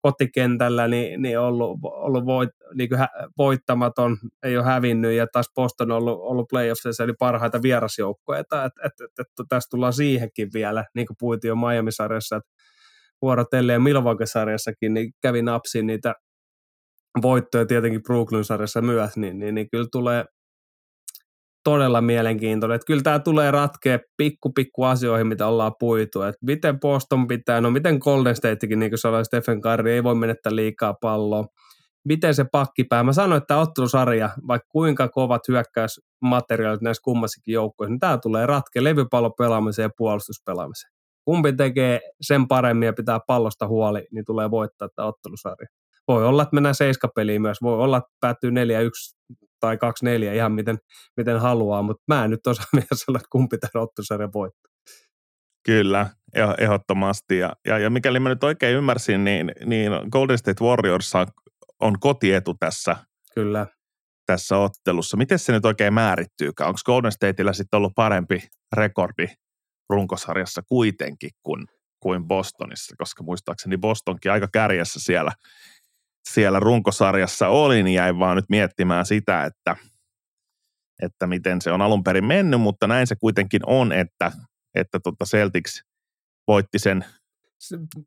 kotikentällä niin, niin ollut, ollut voit, niin hä, voittamaton, ei ole hävinnyt ja taas Boston on ollut, ollut playoffsissa eli parhaita vierasjoukkoja. Että, että, että, että tästä tullaan siihenkin vielä, niin kuin puhuttiin jo Miami-sarjassa, että ja Milwaukee-sarjassakin niin kävi napsiin niitä voittoja tietenkin Brooklyn-sarjassa myös, niin, niin, niin kyllä tulee, todella mielenkiintoinen. Että kyllä tämä tulee ratkea pikku pikku asioihin, mitä ollaan puitu. Että miten Boston pitää, no miten Golden Statekin, niin kuin sanoi Stephen Curry, ei voi menettää liikaa palloa. Miten se pakkipää? Mä sanoin, että ottelusarja, vaikka kuinka kovat hyökkäysmateriaalit näissä kummassakin joukkoissa, niin tämä tulee ratkea levypallo pelaamiseen ja puolustuspelaamiseen. Kumpi tekee sen paremmin ja pitää pallosta huoli, niin tulee voittaa tämä ottelusarja. Voi olla, että mennään seiskapeliin myös. Voi olla, että päättyy 4-1 tai 2-4 ihan miten, miten haluaa, mutta mä en nyt osaa vielä sanoa, että kumpi tämän ottelusarjan voittaa. Kyllä, ehdottomasti. Ja, ja, ja mikäli mä nyt oikein ymmärsin, niin, niin Golden State Warriors on kotietu tässä, Kyllä. tässä ottelussa. Miten se nyt oikein määrittyykään? Onko Golden Stateillä sitten ollut parempi rekordi runkosarjassa kuitenkin kuin, kuin Bostonissa? Koska muistaakseni Bostonkin aika kärjessä siellä – siellä runkosarjassa oli, niin jäin vaan nyt miettimään sitä, että, että miten se on alun perin mennyt, mutta näin se kuitenkin on, että, että tota Celtics voitti sen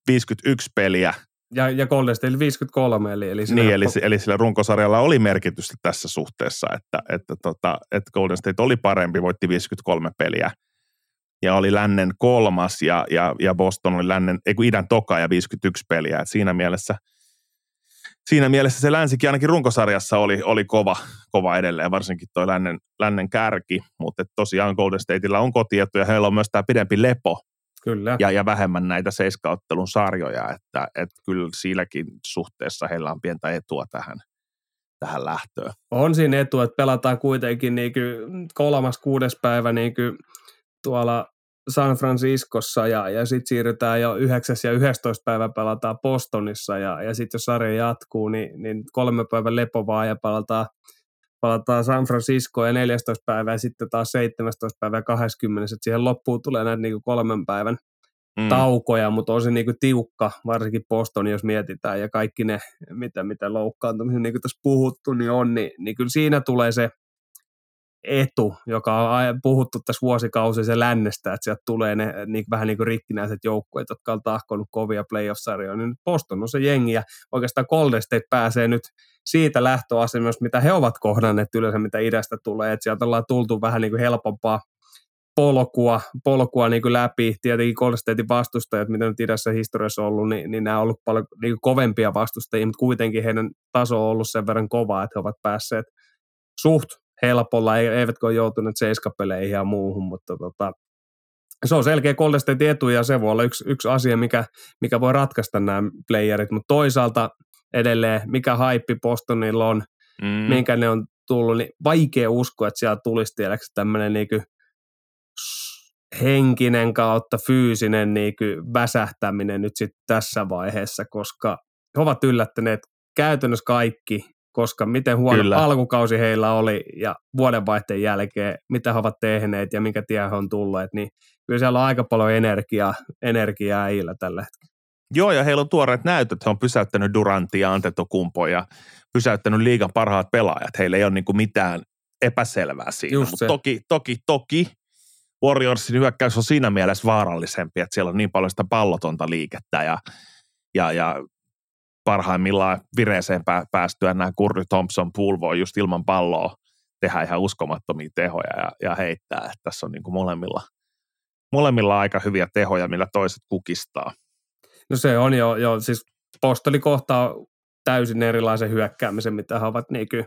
51 peliä. Ja, ja Golden State 53, eli, eli, niin, eli, eli sillä runkosarjalla oli merkitystä tässä suhteessa, että, että, tota, että Golden State oli parempi, voitti 53 peliä ja oli lännen kolmas ja, ja, ja Boston oli lännen, ei idän toka ja 51 peliä. Et siinä mielessä – siinä mielessä se länsikin ainakin runkosarjassa oli, oli kova, kova edelleen, varsinkin tuo lännen, lännen kärki, mutta tosiaan Golden Stateilla on kotietu ja heillä on myös tämä pidempi lepo, Kyllä. Ja, ja vähemmän näitä seiskauttelun sarjoja, että, että kyllä siinäkin suhteessa heillä on pientä etua tähän, tähän lähtöön. On siinä etu, että pelataan kuitenkin niin kolmas, kuudes päivä niin tuolla San Franciscossa ja, ja sitten siirrytään jo 9. ja 11. päivä pelataan Bostonissa ja, ja sitten jos sarja jatkuu, niin, niin kolme päivän lepovaa ja pelataan, palataan San Francisco ja 14. päivä ja sitten taas 17. päivä ja 20. että siihen loppuun tulee näitä niin kolmen päivän mm. taukoja, mutta on se niin kuin tiukka, varsinkin Boston, jos mietitään ja kaikki ne, mitä, mitä loukkaantumisia, niin kuin tässä puhuttu, niin on, niin, niin kyllä siinä tulee se etu, joka on puhuttu tässä vuosikausia se lännestä, että sieltä tulee ne niin, vähän niin kuin rikkinäiset joukkueet, jotka on tahkonut kovia playoff-sarjoja, niin Boston on se jengi ja oikeastaan Golden State pääsee nyt siitä lähtöasemasta, mitä he ovat kohdanneet yleensä, mitä idästä tulee, että sieltä ollaan tultu vähän niin kuin helpompaa polkua, polkua niin kuin läpi. Tietenkin Golden Statein vastustajat, mitä nyt idässä historiassa on ollut, niin, niin nämä on ollut paljon niin kuin kovempia vastustajia, mutta kuitenkin heidän taso on ollut sen verran kova, että he ovat päässeet suht helpolla, eivätkö ole joutuneet seiskapeleihin ja muuhun, mutta tota, se on selkeä Golden State etu ja se voi olla yksi, yksi asia, mikä, mikä voi ratkaista nämä playerit, mutta toisaalta edelleen, mikä haippi Bostonilla on, mm. minkä ne on tullut, niin vaikea uskoa, että siellä tulisi tiedäksi tämmöinen niin henkinen kautta fyysinen niin väsähtäminen nyt sitten tässä vaiheessa, koska he ovat yllättäneet käytännössä kaikki koska miten huono Kyllä. alkukausi heillä oli ja vuodenvaihteen jälkeen, mitä he ovat tehneet ja minkä tie he on tulleet, niin kyllä siellä on aika paljon energiaa, energiaa äillä tällä hetkellä. Joo, ja heillä on tuoreet näytöt. He on pysäyttänyt Durantia ja Antetokumpo ja pysäyttänyt liigan parhaat pelaajat. Heillä ei ole niin mitään epäselvää siinä. Mutta toki, toki, toki Warriorsin hyökkäys on siinä mielessä vaarallisempi, että siellä on niin paljon sitä pallotonta liikettä ja, ja, ja parhaimmillaan vireeseen päästyä nämä Kurry Thompson Pool voi just ilman palloa tehdä ihan uskomattomia tehoja ja, ja heittää. Että tässä on niin kuin molemmilla, molemmilla aika hyviä tehoja, millä toiset kukistaa. No se on jo, jo siis Postoli kohtaa täysin erilaisen hyökkäämisen, mitä he ovat niin kuin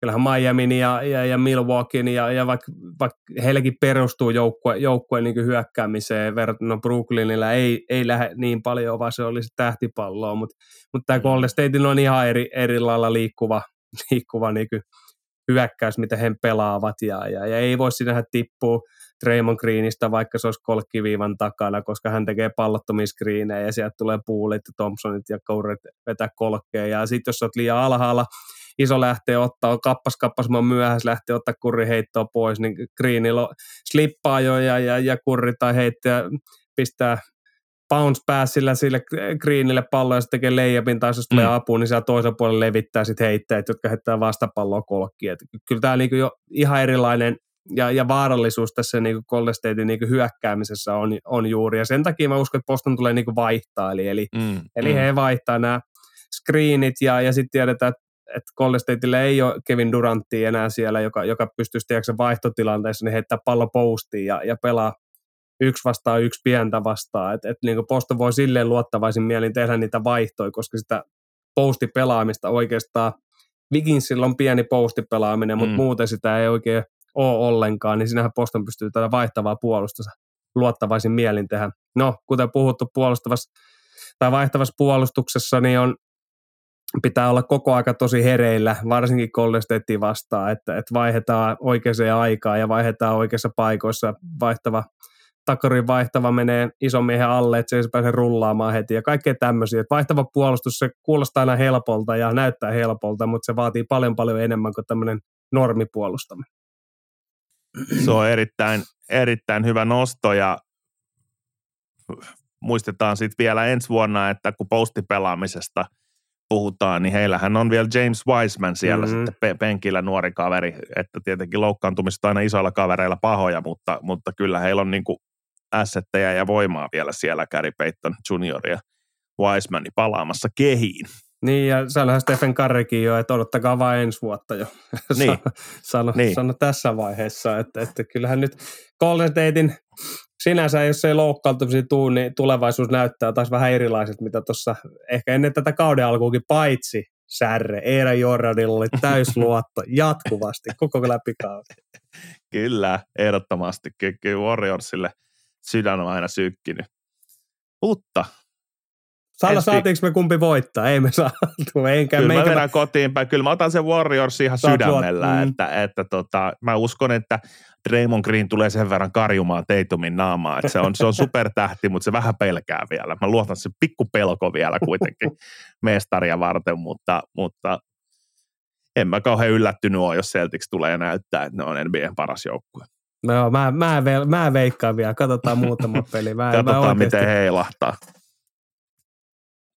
kyllähän Miamin ja, ja, ja Milwaukeein ja, ja vaikka, vaikka heillekin perustuu joukkue, joukkueen niin hyökkäämiseen verrattuna Brooklynilla ei, ei lähde niin paljon, vaan se olisi tähtipalloa, mutta, mutta tämä Golden State on ihan eri, eri lailla liikkuva, liikkuva niin hyökkäys, mitä he pelaavat. Ja, ja, ja ei voi sinähän tippua Draymond Greenistä, vaikka se olisi kolkkiviivan takana, koska hän tekee pallottomia screenejä ja sieltä tulee Poolit, Thompsonit ja Couret vetää kolkkeja. Ja sitten jos olet liian alhaalla, iso lähtee ottaa, kappas kappas, mä myöhässä lähtee ottaa kurri heittoa pois, niin Greenillä slippaa jo ja, ja, ja kurri tai heittäjä pistää bounce passilla sille Greenille pallo ja sitten tekee leijapin tai jos tulee mm. apuun, niin siellä toisella puolella levittää sitten heittäjät, jotka heittää vastapalloa kolkkiin. kyllä tämä niinku jo ihan erilainen ja, ja vaarallisuus tässä niinku Golden Statein niinku hyökkäämisessä on, on juuri. Ja sen takia mä uskon, että Boston tulee niinku vaihtaa. Eli, eli, mm, eli mm. he vaihtaa nämä screenit ja, ja sitten tiedetään, että että Golden Stateille ei ole Kevin Durantti enää siellä, joka, joka pystyisi tiedätkö, vaihtotilanteessa niin heittää pallo postiin ja, ja pelaa yksi vastaan yksi pientä vastaan. Että et, niin Boston voi silleen luottavaisin mielin tehdä niitä vaihtoja, koska sitä postipelaamista oikeastaan Vikinsillä on pieni postipelaaminen, mutta mm. muuten sitä ei oikein ole ollenkaan, niin sinähän Boston pystyy tätä vaihtavaa puolustusta luottavaisin mielin tehdä. No, kuten puhuttu puolustavassa tai vaihtavassa puolustuksessa, niin on pitää olla koko aika tosi hereillä, varsinkin Statea vastaan, että, että vaihdetaan oikeaan aikaan ja vaihdetaan oikeissa paikoissa. Vaihtava, takarin vaihtava menee ison miehen alle, että se ei pääse rullaamaan heti ja kaikkea tämmöisiä. Että vaihtava puolustus, se kuulostaa aina helpolta ja näyttää helpolta, mutta se vaatii paljon paljon enemmän kuin tämmöinen normipuolustaminen. Se on erittäin, erittäin hyvä nosto ja muistetaan sitten vielä ensi vuonna, että kun postipelaamisesta – puhutaan, niin heillähän on vielä James Wiseman siellä mm-hmm. sitten penkillä nuori kaveri, että tietenkin loukkaantumista aina isoilla kavereilla pahoja, mutta, mutta kyllä heillä on niin kuin assetteja ja voimaa vielä siellä Gary Payton Junior ja Wisemani palaamassa kehiin. Niin, ja sanoihan Stephen Currykin jo, että odottakaa vain ensi vuotta jo. Niin. sano, niin. sano tässä vaiheessa, että, että kyllähän nyt Golden Statein sinänsä, jos ei loukkaantumisia tuu, niin tulevaisuus näyttää taas vähän erilaiset, mitä tuossa ehkä ennen tätä kauden alkuukin, paitsi Särre, Eera Jordanilla oli täysluotto jatkuvasti koko läpikauden. Kyllä, ehdottomasti. Kyllä Warriorsille sydän on aina sykkinyt. Mutta Salla, saatiinko me kumpi voittaa? Ei me saatu. Enkä Kyllä mä meikä... vedän kotiin päin. Kyllä mä otan sen Warriors ihan Saat sydämellä, luot- mm. että, että tota, mä uskon, että Draymond Green tulee sen verran karjumaan Teitumin naamaa, että se on, se on supertähti, mutta se vähän pelkää vielä. Mä luotan se pikku pelko vielä kuitenkin mestaria varten, mutta, mutta en mä kauhean yllättynyt ole, jos Celtics tulee näyttää, että ne on NBAn paras joukkue. No, joo, mä, mä, ve- mä veikkaan vielä. Katsotaan muutama peli. Mä, Katsotaan, mä miten heilahtaa.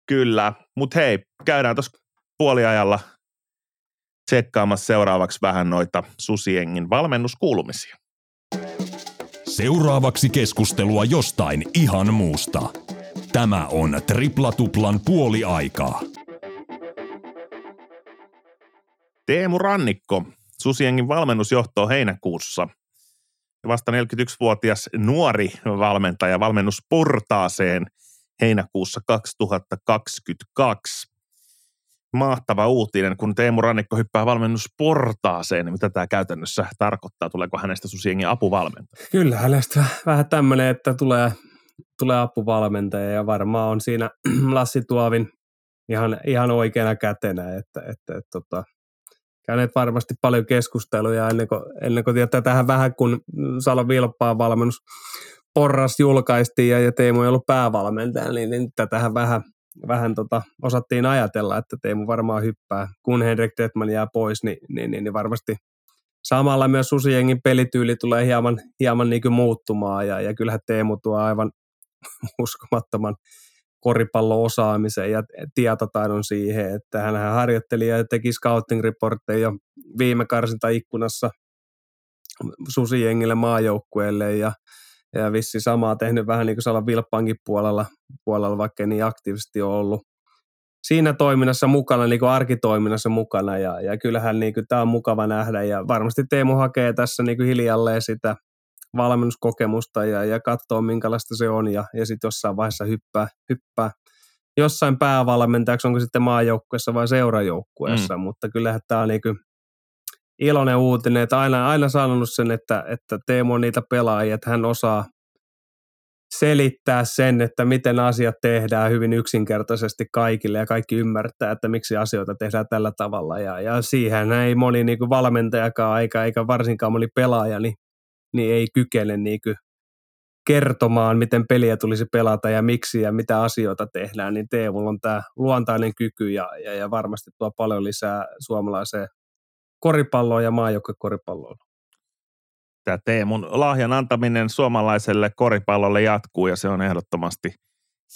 Kyllä, mutta hei, käydään tuossa puoliajalla tsekkaamassa seuraavaksi vähän noita Susiengin valmennuskuulumisia. Seuraavaksi keskustelua jostain ihan muusta. Tämä on Tripla Tuplan puoli aikaa. Teemu Rannikko, Susiengin valmennusjohto heinäkuussa. Vasta 41-vuotias nuori valmentaja valmennusportaaseen heinäkuussa 2022. Mahtava uutinen, kun Teemu Rannikko hyppää valmennusportaaseen, niin mitä tämä käytännössä tarkoittaa? Tuleeko hänestä Susiengin apuvalmentaja? Kyllä hänestä vähän tämmöinen, että tulee, tulee apuvalmentaja ja varmaan on siinä Lassi Tuovin ihan, ihan oikeana kätenä, että, että, että tota, käyneet varmasti paljon keskusteluja ennen kuin, ennen kuin tähän vähän, kun Salo Vilppaan valmennus porras julkaistiin ja, ja Teemu ei ollut päävalmentaja, niin, niin tätähän vähän, vähän tota, osattiin ajatella, että Teemu varmaan hyppää. Kun Henrik Detman jää pois, niin, niin, niin, niin varmasti samalla myös Susijengin pelityyli tulee hieman, hieman niin kuin muuttumaan ja, ja kyllähän Teemu tuo aivan uskomattoman koripallo-osaamisen ja tietotaidon siihen, että hän harjoitteli ja teki scouting-reportteja viime karsintaikkunassa Susijengille maajoukkueelle ja, ja vissi samaa tehnyt vähän niin kuin Salan Vilppankin puolella, puolella, vaikka ei niin aktiivisesti ole ollut siinä toiminnassa mukana, niin kuin arkitoiminnassa mukana. Ja, ja kyllähän niin kuin, tämä on mukava nähdä. Ja varmasti Teemu hakee tässä niin kuin hiljalleen sitä valmennuskokemusta ja, ja katsoo minkälaista se on. Ja, ja sitten jossain vaiheessa hyppää, hyppää jossain päävalmentajaksi, onko sitten maajoukkueessa vai seurajoukkueessa, mm. mutta kyllähän tämä on niin kuin iloinen uutinen, että aina, aina sanonut sen, että, että Teemu on niitä pelaajia, että hän osaa selittää sen, että miten asiat tehdään hyvin yksinkertaisesti kaikille ja kaikki ymmärtää, että miksi asioita tehdään tällä tavalla. Ja, ja siihen ei moni niin kuin valmentajakaan eikä, eikä varsinkaan moni pelaaja niin, niin ei kykene niin kuin kertomaan, miten peliä tulisi pelata ja miksi ja mitä asioita tehdään, niin Teemulla on tämä luontainen kyky ja, ja, ja varmasti tuo paljon lisää suomalaiseen koripalloon ja maajoukkuekoripalloon. Tämä Teemun lahjan antaminen suomalaiselle koripallolle jatkuu ja se on ehdottomasti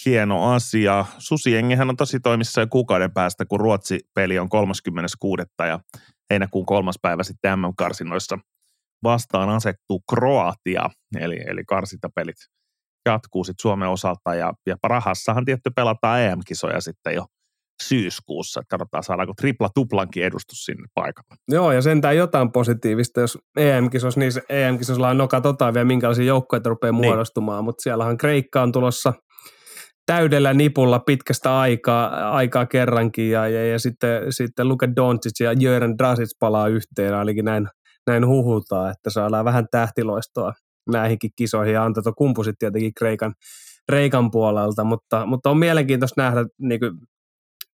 hieno asia. Susiengihän on tosi toimissa jo kuukauden päästä, kun Ruotsi-peli on 36. ja heinäkuun kolmas päivä sitten MM-karsinoissa vastaan asettuu Kroatia, eli, eli karsintapelit jatkuu sitten Suomen osalta ja, ja Prahassahan tietty pelataan EM-kisoja sitten jo syyskuussa. Että katsotaan, saadaanko tripla tuplankin edustus sinne paikalle. Joo, ja sentään jotain positiivista, jos EM-kisos, niin EM-kisossa no katsotaan vielä minkälaisia joukkoja rupeaa niin. muodostumaan, mutta siellähän Kreikka on tulossa täydellä nipulla pitkästä aikaa, aikaa kerrankin, ja, ja, ja sitten, sitten Luka Doncic ja Jöran Drasic palaa yhteen, ainakin näin, näin huhutaan, että saadaan vähän tähtiloistoa näihinkin kisoihin, ja Antato Kumpu sitten tietenkin Kreikan, Kreikan puolelta, mutta, mutta on mielenkiintoista nähdä niin kuin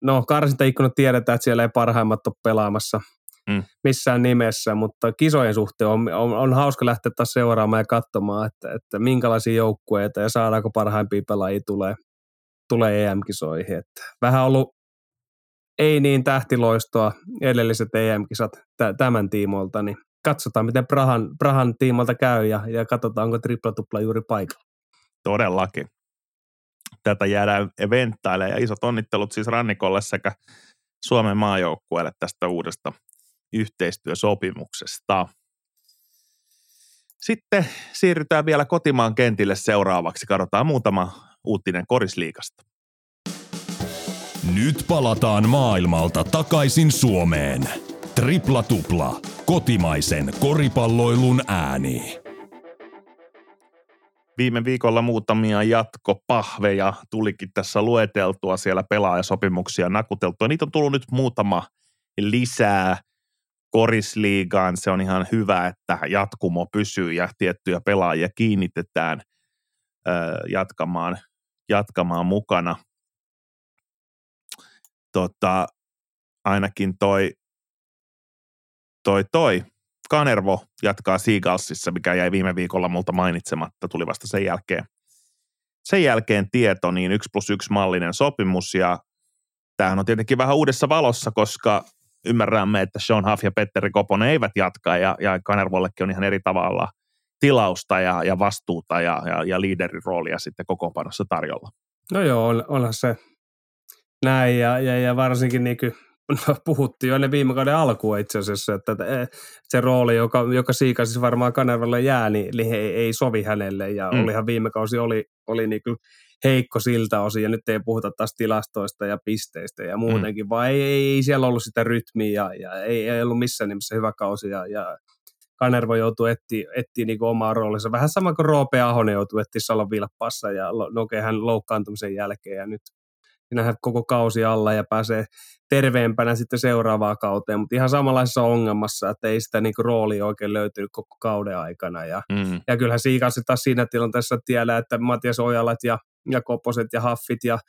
no karsintaikkunat tiedetään, että siellä ei parhaimmat ole pelaamassa mm. missään nimessä, mutta kisojen suhteen on, on, on hauska lähteä taas seuraamaan ja katsomaan, että, että minkälaisia joukkueita ja saadaanko parhaimpia pelaajia tulee, tulee EM-kisoihin. Että vähän ollut ei niin tähtiloistoa edelliset EM-kisat tämän tiimoilta, niin katsotaan, miten Prahan, Prahan tiimolta käy ja, ja katsotaan, onko tripla-tupla juuri paikalla. Todellakin tätä jäädään eventtailemaan ja isot onnittelut siis Rannikolle sekä Suomen maajoukkueelle tästä uudesta yhteistyösopimuksesta. Sitten siirrytään vielä kotimaan kentille seuraavaksi. Katsotaan muutama uutinen korisliikasta. Nyt palataan maailmalta takaisin Suomeen. Tripla tupla. Kotimaisen koripalloilun ääni. Viime viikolla muutamia jatkopahveja tulikin tässä lueteltua siellä pelaajasopimuksia nakuteltua. Niitä on tullut nyt muutama lisää korisliigaan. Se on ihan hyvä, että jatkumo pysyy ja tiettyjä pelaajia kiinnitetään jatkamaan, jatkamaan mukana. Tota, ainakin toi, toi, toi Kanervo jatkaa Seagalsissa, mikä jäi viime viikolla multa mainitsematta, tuli vasta sen jälkeen, sen jälkeen tieto, niin 1 plus 1 mallinen sopimus ja tämähän on tietenkin vähän uudessa valossa, koska ymmärrämme, että Sean Huff ja Petteri Koponen eivät jatka ja, ja Kanervollekin on ihan eri tavalla tilausta ja, ja vastuuta ja, ja, ja liiderin roolia sitten kokoonpanossa tarjolla. No joo, on, onhan se näin ja, ja, ja varsinkin niin kuin no, puhuttiin jo ennen viime kauden alkua itse asiassa, että se rooli, joka, joka Siikasissa varmaan Kanervalle jää, niin, niin ei, ei sovi hänelle ja mm. olihan viime kausi oli, oli niin kuin heikko siltä osin ja nyt ei puhuta taas tilastoista ja pisteistä ja muutenkin, mm. vaan ei, ei, ei siellä ollut sitä rytmiä ja, ja ei, ei ollut missään nimessä hyvä kausi ja, ja Kanervo joutui etsiä, etsiä niin omaa roolinsa. Vähän sama kuin Roope Ahonen joutui etsiä Salon Vilppassa ja Noke hän loukkaantumisen jälkeen ja nyt siinähän koko kausi alla ja pääsee terveempänä sitten seuraavaan kauteen, mutta ihan samanlaisessa ongelmassa, että ei sitä niin roolia oikein löytynyt koko kauden aikana. Ja, mm. ja kyllähän Siikassa taas siinä tilanteessa tiedä, että Matias Ojalat ja, ja Koposet ja Haffit ja,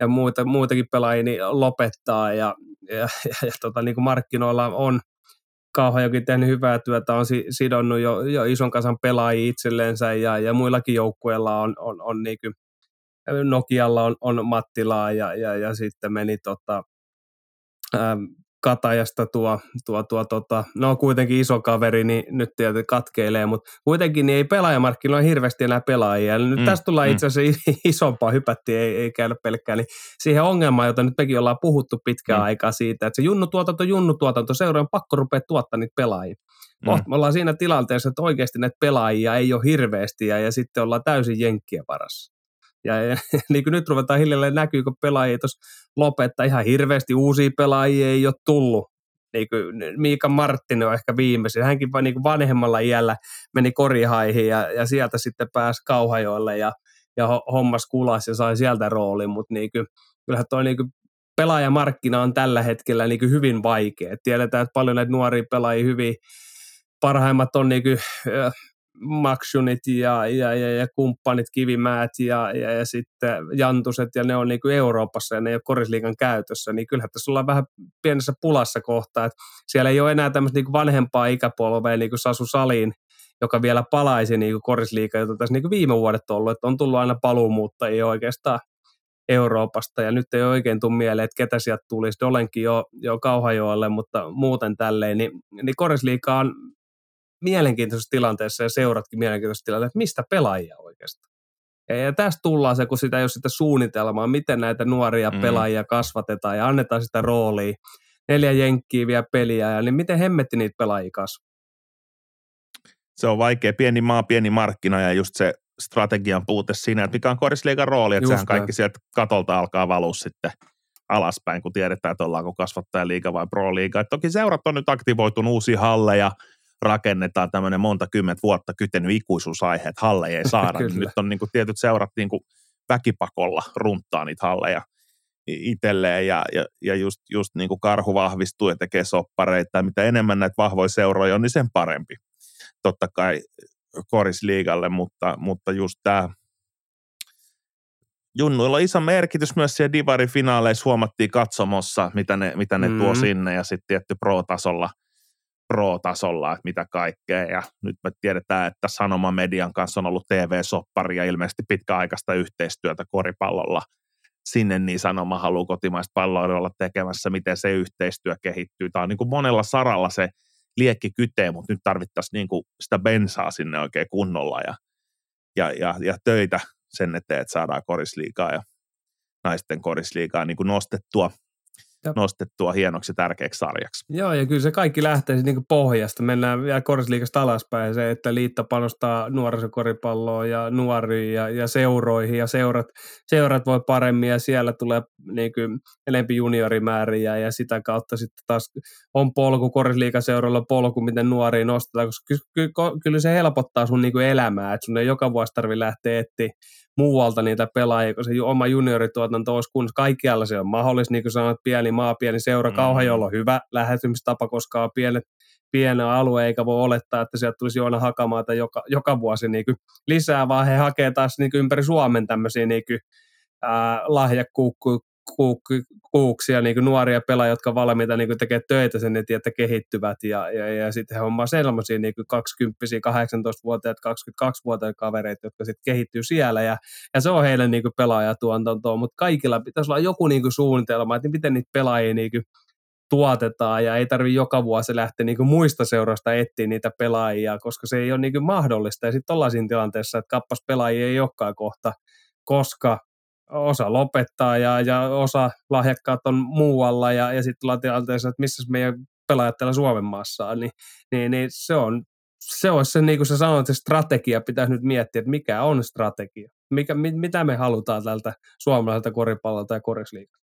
ja muita, muitakin pelaajia niin lopettaa ja, ja, ja, ja tota, niin kuin markkinoilla on Kauhajokin tehnyt hyvää työtä, on sidonnut jo, jo ison kasan pelaajia itselleensä ja, ja muillakin joukkueilla on, on, on niin kuin Nokialla on, on Mattilaa ja, ja, ja sitten meni tota, ähm, Katajasta tuo, tuo, tuo tota, no kuitenkin iso kaveri, niin nyt tietysti katkeilee, mutta kuitenkin niin ei pelaajamarkkinoilla hirveästi enää pelaajia. Eli nyt mm, tästä tullaan mm. itse asiassa isompaa hypättiin, ei, ei käydä pelkkään, niin siihen ongelmaan, jota nyt mekin ollaan puhuttu pitkään mm. aikaa siitä, että se junnutuotanto, junnutuotanto, seuraa pakko rupeaa tuottaa niitä pelaajia. Mm. Me ollaan siinä tilanteessa, että oikeasti näitä pelaajia ei ole hirveästi ja, ja sitten ollaan täysin jenkkien varassa. Ja, niin kuin nyt ruvetaan hiljalleen näkyy, kun pelaajia tuossa lopettaa ihan hirveästi uusia pelaajia ei ole tullut. Niin kuin Miika Marttinen on ehkä viimeisin. Hänkin vain niin kuin vanhemmalla iällä meni korihaihin ja, ja sieltä sitten pääsi Kauhajoille ja, ja hommas kulas ja sai sieltä roolin, mutta niin kyllähän toi niin pelaajamarkkina on tällä hetkellä niin kuin hyvin vaikea. Tiedetään, että paljon näitä nuoria pelaajia hyvin, parhaimmat on niin kuin, Maksunit ja, ja, ja, ja kumppanit, Kivimäät ja, ja, ja sitten Jantuset ja ne on niin kuin Euroopassa ja ne ei ole korisliikan käytössä, niin kyllähän tässä ollaan vähän pienessä pulassa kohtaa, että siellä ei ole enää tämmöistä niin vanhempaa ikäpolvea niin kuin Sasu Saliin, joka vielä palaisi niin kuin korisliiga, jota tässä niin kuin viime vuodet on ollut, että on tullut aina paluumuuttajia oikeastaan Euroopasta ja nyt ei oikein tule mieleen, että ketä sieltä tulisi. Olenkin jo, jo Kauhajoelle, mutta muuten tälleen, niin, niin korisliika on mielenkiintoisessa tilanteessa ja seuratkin mielenkiintoisessa tilanteessa, että mistä pelaajia oikeastaan. Ja, ja tästä tullaan se, kun sitä ei ole sitä suunnitelmaa, miten näitä nuoria mm. pelaajia kasvatetaan ja annetaan sitä roolia. Neljä jenkkiä vielä peliä, ja niin miten hemmetti niitä pelaajia kasvaa? Se on vaikea. Pieni maa, pieni markkina ja just se strategian puute siinä, että mikä on korisliikan rooli, että just sehän kaikki sieltä katolta alkaa valua sitten alaspäin, kun tiedetään, että ollaanko liiga vai pro-liiga. toki seurat on nyt aktivoitunut uusia halleja, rakennetaan tämmöinen monta kymmentä vuotta kytenyt ikuisuusaihe, että halleja ei saada. niin nyt on niin kuin tietyt seurat niin kuin väkipakolla runttaa niitä halleja itselleen ja, ja, ja just, just niin kuin karhu vahvistuu ja tekee soppareita. Ja mitä enemmän näitä vahvoja seuroja on, niin sen parempi. Totta kai korisliigalle, mutta, mutta just tämä Junnuilla on iso merkitys myös siellä Divari-finaaleissa huomattiin katsomossa, mitä ne, mitä ne mm. tuo sinne ja sitten tietty pro-tasolla – pro-tasolla, että mitä kaikkea. Ja nyt me tiedetään, että Sanoma Median kanssa on ollut TV-soppari ja ilmeisesti pitkäaikaista yhteistyötä koripallolla. Sinne niin Sanoma haluaa kotimaista palloa olla tekemässä, miten se yhteistyö kehittyy. Tämä on niin kuin monella saralla se liekki kytee, mutta nyt tarvittaisiin niin kuin sitä bensaa sinne oikein kunnolla ja, ja, ja, ja töitä sen eteen, että saadaan korisliikaa ja naisten korisliikaa niin kuin nostettua ja. nostettua hienoksi tärkeäksi sarjaksi. Joo, ja kyllä se kaikki lähtee niin pohjasta. Mennään vielä korisliikasta alaspäin. Se, että liitto panostaa nuorisokoripalloon ja nuoriin ja, ja seuroihin ja seurat, seurat voi paremmin ja siellä tulee niin kuin enempi juniorimääriä ja sitä kautta sitten taas on polku korisliikaseuralla polku, miten nuoriin nostetaan, koska kyllä, kyllä se helpottaa sun niin elämää, että sun ei joka vuosi tarvitse lähteä etsiä muualta niitä pelaajia, kun se oma juniorituotanto olisi kunnossa. Kaikkialla se on mahdollista, niin kuin sanoit, pieni maa, pieni seura, mm. Kauhajolla on hyvä lähestymistapa, koska on pienet, pieni alue, eikä voi olettaa, että sieltä tulisi Joona Hakamaata joka, joka vuosi niin kuin lisää, vaan he hakee taas niin kuin ympäri Suomen tämmöisiä niin kuin, kuuksia, niin kuin nuoria pelaajia, jotka valmiita niin tekee töitä sen eteen, että kehittyvät ja, ja, ja sitten he hommaa sellaisia niin 20 18-vuotiaat, 22-vuotiaat kavereita, jotka sitten kehittyy siellä ja, ja se on heille niin pelaajatuotantoa, mutta kaikilla pitäisi olla joku niin suunnitelma, että miten niitä pelaajia niin tuotetaan ja ei tarvi joka vuosi lähteä niin muista seurasta etsiä niitä pelaajia, koska se ei ole niin mahdollista. Ja sitten ollaan siinä tilanteessa, että kappas pelaajia ei olekaan kohta, koska osa lopettaa ja, ja osa lahjakkaat on muualla ja, ja sitten ollaan tilanteessa, että missä meidän pelaajat täällä Suomen maassa on, niin, niin, niin se on se olisi se, niin kuin sä sanoit, se strategia pitäisi nyt miettiä, että mikä on strategia, mikä, mit, mitä me halutaan tältä suomalaiselta koripallolta ja korisliikalta.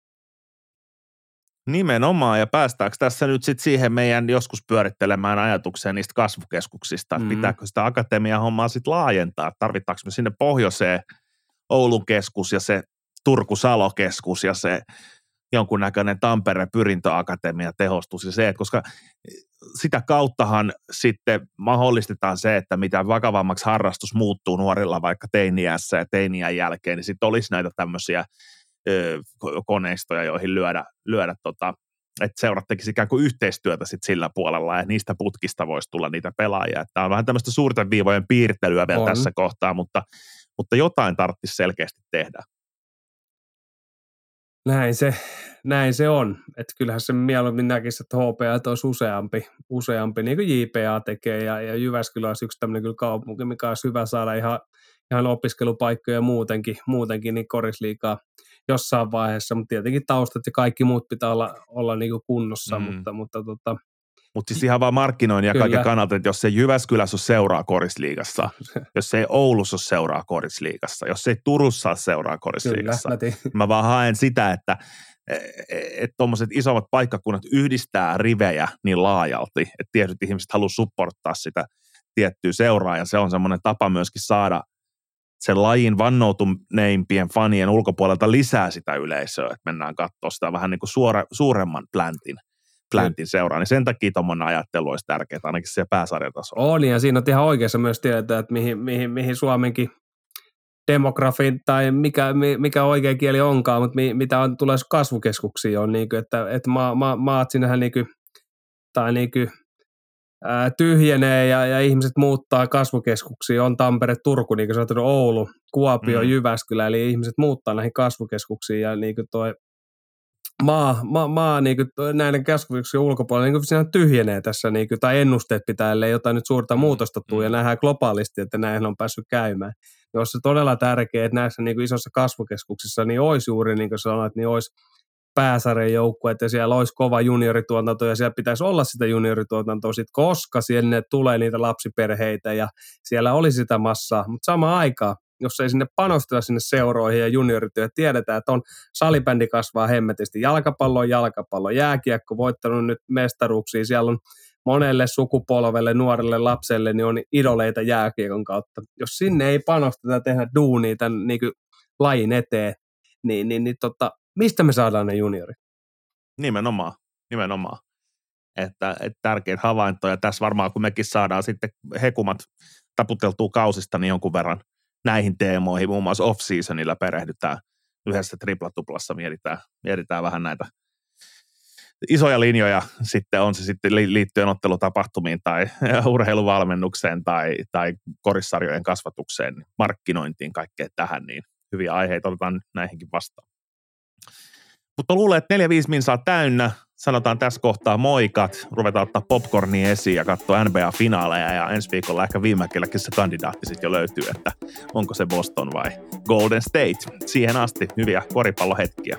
Nimenomaan, ja päästäänkö tässä nyt sitten siihen meidän joskus pyörittelemään ajatukseen niistä kasvukeskuksista, että mm. pitääkö sitä akatemiahommaa sitten laajentaa, tarvitaanko me sinne pohjoiseen Oulun keskus ja se Turku-Salo-keskus ja se jonkunnäköinen Tampere pyrintöakatemia tehostus ja se, että koska sitä kauttahan sitten mahdollistetaan se, että mitä vakavammaksi harrastus muuttuu nuorilla vaikka teiniässä ja teiniän jälkeen, niin sitten olisi näitä tämmöisiä ö, koneistoja, joihin lyödä, lyödä tota, että seurat tekisi ikään kuin yhteistyötä sit sillä puolella ja niistä putkista voisi tulla niitä pelaajia. Tämä on vähän tämmöistä suurten viivojen piirtelyä vielä on. tässä kohtaa, mutta, mutta jotain tarvitsisi selkeästi tehdä. Näin se, näin se on. Että kyllähän se mieluummin näkisi, että HPA olisi useampi, useampi niin kuin JPA tekee ja, ja Jyväskylä olisi yksi tämmöinen kyllä kaupunki, mikä olisi hyvä saada ihan, ihan opiskelupaikkoja muutenkin, muutenkin niin korisliikaa jossain vaiheessa, mutta tietenkin taustat ja kaikki muut pitää olla, olla niin kuin kunnossa, mm. mutta, mutta tota, mutta siis ihan vaan markkinoinnin ja Kyllä. kaiken kannalta, että jos se Jyväskylässä on seuraa korisliigassa, jos se ei Oulussa ole seuraa korisliigassa, jos se ei Turussa ole seuraa korisliigassa, Kyllä, mä, mä vaan haen sitä, että e, e, että tuommoiset isommat paikkakunnat yhdistää rivejä niin laajalti, että tietyt ihmiset haluaa supporttaa sitä tiettyä seuraa, ja se on semmoinen tapa myöskin saada sen lajin vannoutuneimpien fanien ulkopuolelta lisää sitä yleisöä, että mennään katsoa sitä vähän niin kuin suora, suuremman plantin Plantin seuraa, niin sen takia tuommoinen ajattelu olisi tärkeää, ainakin siellä pääsarjatasolla. On, ja siinä on ihan oikeassa myös tiedetään, että mihin, mihin, mihin Suomenkin demografin tai mikä, mikä oikea kieli onkaan, mutta mi, mitä on, tulee kasvukeskuksiin on, niin kuin, että, että ma, ma, maat sinnehän niin kuin, tai niin kuin, ää, tyhjenee ja, ja, ihmiset muuttaa kasvukeskuksiin. On Tampere, Turku, niin kuin sanottu, Oulu, Kuopio, mm. Jyväskylä, eli ihmiset muuttaa näihin kasvukeskuksiin ja niin kuin toi maa, maa, maa niin kuin näiden keskuksien ulkopuolella niin kuin tyhjenee tässä, niin kuin, tai ennusteet pitää, ellei jotain nyt suurta mm, muutosta tule, ja mm. nähdään globaalisti, että näin on päässyt käymään. Niin olisi se todella tärkeää, että näissä niin kuin isossa kasvukeskuksissa niin olisi juuri, niin kuin sanoit, niin olisi pääsarjan joukkue, että siellä olisi kova juniorituotanto ja siellä pitäisi olla sitä juniorituotantoa sit, koska sinne tulee niitä lapsiperheitä ja siellä olisi sitä massaa, mutta samaan aikaan jos ei sinne panosteta sinne seuroihin ja juniorityö, tiedetään, että on salibändi kasvaa hemmetisti, jalkapallo on jalkapallo, jääkiekko voittanut nyt mestaruuksia, siellä on monelle sukupolvelle, nuorelle lapselle, niin on idoleita jääkiekon kautta. Jos sinne ei panosteta tehdä duunia tämän niin kuin, lajin eteen, niin, niin, niin tota, mistä me saadaan ne juniorit? Nimenomaan, nimenomaan. Että, että tärkeitä havaintoja. Tässä varmaan, kun mekin saadaan sitten hekumat taputeltua kausista, niin jonkun verran – näihin teemoihin, muun muassa off-seasonilla perehdytään yhdessä triplatuplassa, mietitään, mietitään vähän näitä isoja linjoja. Sitten on se sitten liittyen ottelutapahtumiin tai urheiluvalmennukseen tai, tai korissarjojen kasvatukseen, markkinointiin, kaikkeen tähän, niin hyviä aiheita otetaan näihinkin vastaan. Mutta luulen, että 4-5 minsaa täynnä sanotaan tässä kohtaa moikat, ruvetaan ottaa popcornia esiin ja katsoa NBA-finaaleja ja ensi viikolla ehkä viimekelläkin se kandidaatti sitten jo löytyy, että onko se Boston vai Golden State. Siihen asti hyviä koripallohetkiä.